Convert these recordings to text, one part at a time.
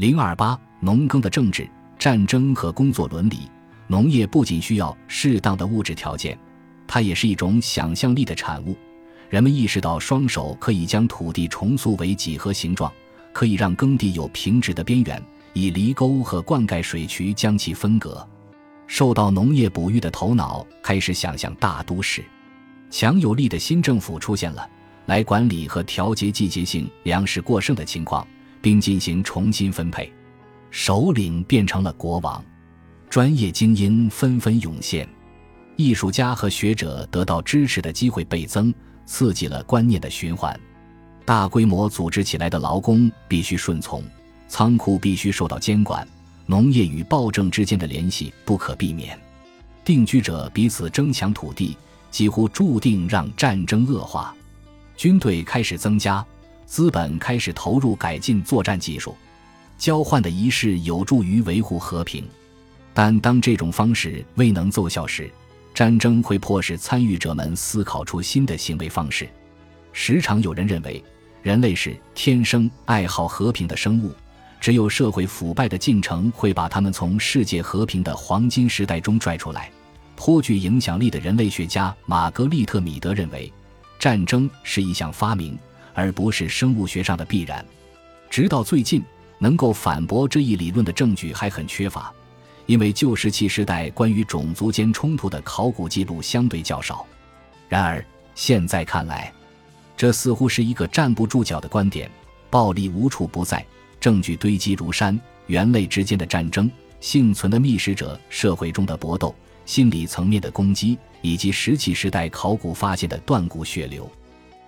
零二八，农耕的政治、战争和工作伦理。农业不仅需要适当的物质条件，它也是一种想象力的产物。人们意识到，双手可以将土地重塑为几何形状，可以让耕地有平直的边缘，以犁沟和灌溉水渠将其分隔。受到农业哺育的头脑开始想象大都市，强有力的新政府出现了，来管理和调节季节性粮食过剩的情况。并进行重新分配，首领变成了国王，专业精英纷纷涌现，艺术家和学者得到支持的机会倍增，刺激了观念的循环。大规模组织起来的劳工必须顺从，仓库必须受到监管，农业与暴政之间的联系不可避免。定居者彼此争抢土地，几乎注定让战争恶化。军队开始增加。资本开始投入改进作战技术，交换的仪式有助于维护和平，但当这种方式未能奏效时，战争会迫使参与者们思考出新的行为方式。时常有人认为，人类是天生爱好和平的生物，只有社会腐败的进程会把他们从世界和平的黄金时代中拽出来。颇具影响力的人类学家玛格丽特·米德认为，战争是一项发明。而不是生物学上的必然。直到最近，能够反驳这一理论的证据还很缺乏，因为旧石器时代关于种族间冲突的考古记录相对较少。然而，现在看来，这似乎是一个站不住脚的观点。暴力无处不在，证据堆积如山，猿类之间的战争、幸存的觅食者社会中的搏斗、心理层面的攻击，以及石器时代考古发现的断骨血流。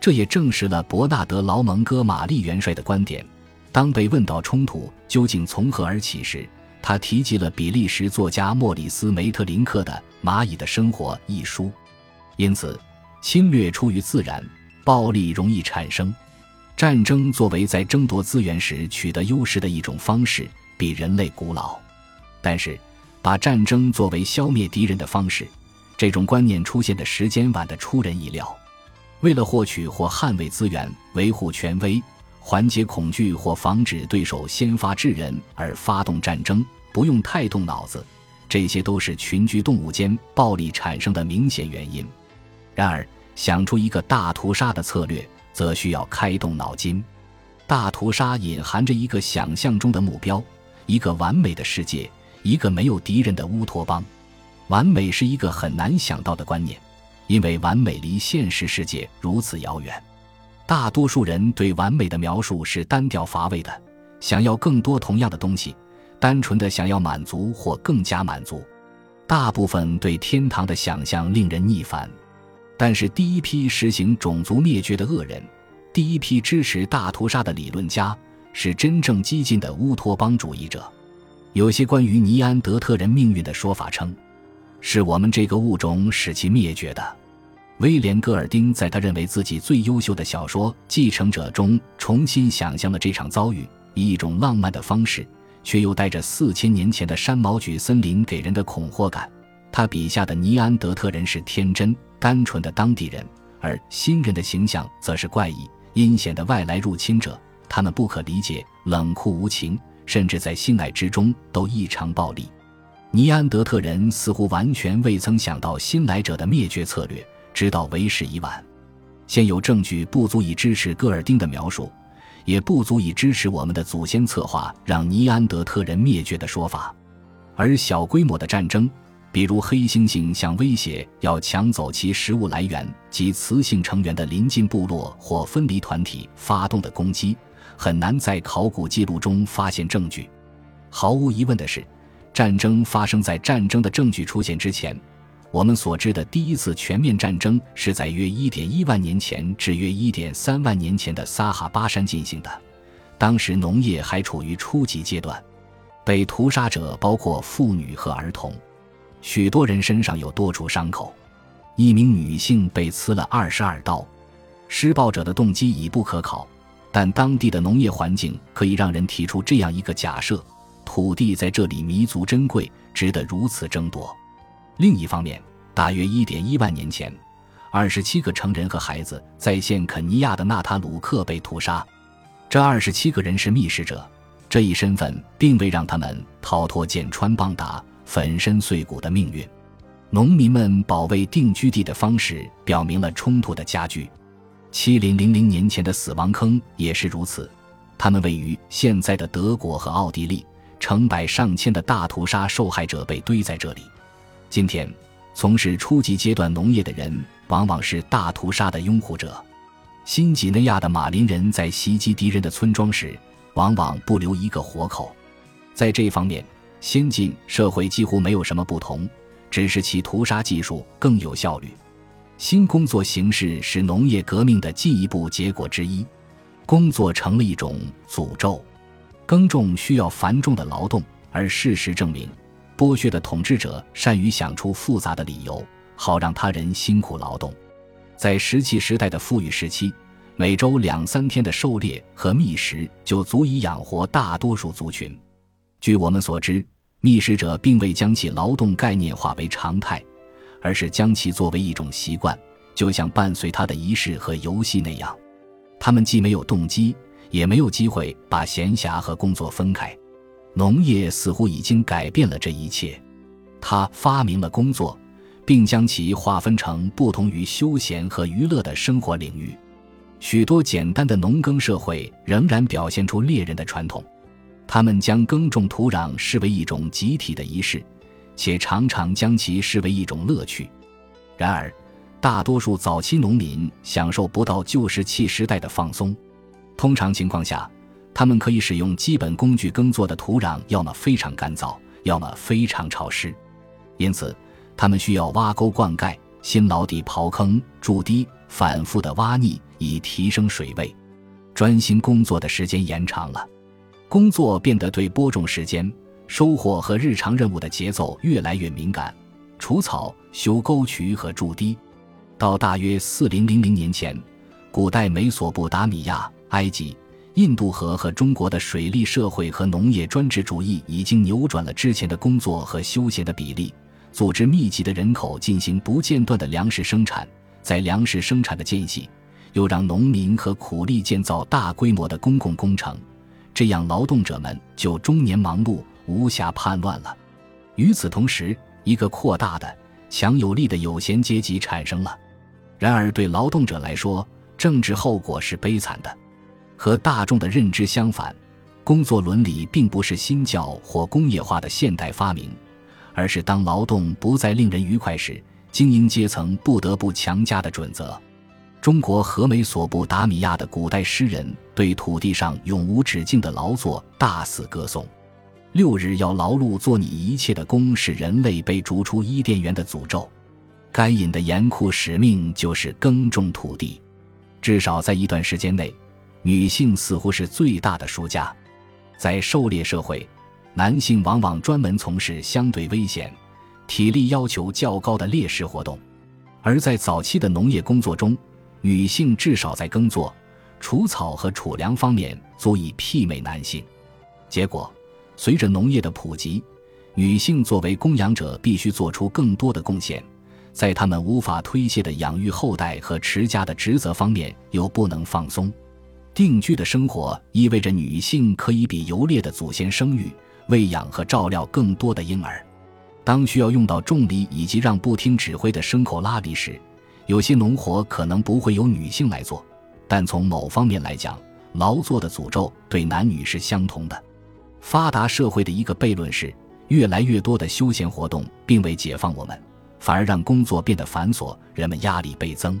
这也证实了伯纳德·劳蒙哥马利元帅的观点。当被问到冲突究竟从何而起时，他提及了比利时作家莫里斯·梅特林克的《蚂蚁的生活》一书。因此，侵略出于自然，暴力容易产生。战争作为在争夺资源时取得优势的一种方式，比人类古老。但是，把战争作为消灭敌人的方式，这种观念出现的时间晚得出人意料。为了获取或捍卫资源、维护权威、缓解恐惧或防止对手先发制人而发动战争，不用太动脑子，这些都是群居动物间暴力产生的明显原因。然而，想出一个大屠杀的策略，则需要开动脑筋。大屠杀隐含着一个想象中的目标：一个完美的世界，一个没有敌人的乌托邦。完美是一个很难想到的观念。因为完美离现实世界如此遥远，大多数人对完美的描述是单调乏味的，想要更多同样的东西，单纯的想要满足或更加满足。大部分对天堂的想象令人逆反，但是第一批实行种族灭绝的恶人，第一批支持大屠杀的理论家，是真正激进的乌托邦主义者。有些关于尼安德特人命运的说法称。是我们这个物种使其灭绝的。威廉·戈尔丁在他认为自己最优秀的小说《继承者》中重新想象了这场遭遇，以一种浪漫的方式，却又带着四千年前的山毛榉森林给人的恐吓感。他笔下的尼安德特人是天真、单纯的当地人，而新人的形象则是怪异、阴险的外来入侵者。他们不可理解、冷酷无情，甚至在性爱之中都异常暴力。尼安德特人似乎完全未曾想到新来者的灭绝策略，直到为时已晚。现有证据不足以支持戈尔丁的描述，也不足以支持我们的祖先策划让尼安德特人灭绝的说法。而小规模的战争，比如黑猩猩想威胁要抢走其食物来源及雌性成员的邻近部落或分离团体发动的攻击，很难在考古记录中发现证据。毫无疑问的是。战争发生在战争的证据出现之前，我们所知的第一次全面战争是在约1.1万年前至约1.3万年前的撒哈巴山进行的。当时农业还处于初级阶段，被屠杀者包括妇女和儿童，许多人身上有多处伤口。一名女性被刺了二十二刀，施暴者的动机已不可考，但当地的农业环境可以让人提出这样一个假设。土地在这里弥足珍贵，值得如此争夺。另一方面，大约一点一万年前，二十七个成人和孩子在现肯尼亚的纳塔鲁克被屠杀。这二十七个人是觅食者，这一身份并未让他们逃脱剑穿棒打、粉身碎骨的命运。农民们保卫定居地的方式表明了冲突的加剧。七零零零年前的死亡坑也是如此，他们位于现在的德国和奥地利，成百上千的大屠杀受害者被堆在这里。今天，从事初级阶段农业的人往往是大屠杀的拥护者。新几内亚的马林人在袭击敌人的村庄时，往往不留一个活口。在这方面，先进社会几乎没有什么不同。只是其屠杀技术更有效率。新工作形式是农业革命的进一步结果之一。工作成了一种诅咒。耕种需要繁重的劳动，而事实证明，剥削的统治者善于想出复杂的理由，好让他人辛苦劳动。在石器时代的富裕时期，每周两三天的狩猎和觅食就足以养活大多数族群。据我们所知。觅食者并未将其劳动概念化为常态，而是将其作为一种习惯，就像伴随他的仪式和游戏那样。他们既没有动机，也没有机会把闲暇和工作分开。农业似乎已经改变了这一切，他发明了工作，并将其划分成不同于休闲和娱乐的生活领域。许多简单的农耕社会仍然表现出猎人的传统。他们将耕种土壤视为一种集体的仪式，且常常将其视为一种乐趣。然而，大多数早期农民享受不到旧石器时代的放松。通常情况下，他们可以使用基本工具耕作的土壤要么非常干燥，要么非常潮湿，因此他们需要挖沟灌溉、辛劳地刨坑筑堤、反复的挖泥，以提升水位。专心工作的时间延长了。工作变得对播种时间、收获和日常任务的节奏越来越敏感。除草、修沟渠和筑堤，到大约四零零零年前，古代美索不达米亚、埃及、印度河和中国的水利社会和农业专制主义已经扭转了之前的工作和休闲的比例，组织密集的人口进行不间断的粮食生产。在粮食生产的间隙，又让农民和苦力建造大规模的公共工程。这样，劳动者们就终年忙碌，无暇叛乱了。与此同时，一个扩大的、强有力的有闲阶级产生了。然而，对劳动者来说，政治后果是悲惨的。和大众的认知相反，工作伦理并不是新教或工业化的现代发明，而是当劳动不再令人愉快时，精英阶层不得不强加的准则。中国和美索不达米亚的古代诗人对土地上永无止境的劳作大肆歌颂。六日要劳碌做你一切的工，是人类被逐出伊甸园的诅咒。该隐的严酷使命就是耕种土地。至少在一段时间内，女性似乎是最大的输家。在狩猎社会，男性往往专门从事相对危险、体力要求较高的猎食活动，而在早期的农业工作中。女性至少在耕作、除草和储粮方面足以媲美男性。结果，随着农业的普及，女性作为供养者必须做出更多的贡献，在她们无法推卸的养育后代和持家的职责方面又不能放松。定居的生活意味着女性可以比游猎的祖先生育、喂养和照料更多的婴儿。当需要用到重力以及让不听指挥的牲口拉犁时，有些农活可能不会由女性来做，但从某方面来讲，劳作的诅咒对男女是相同的。发达社会的一个悖论是，越来越多的休闲活动并未解放我们，反而让工作变得繁琐，人们压力倍增。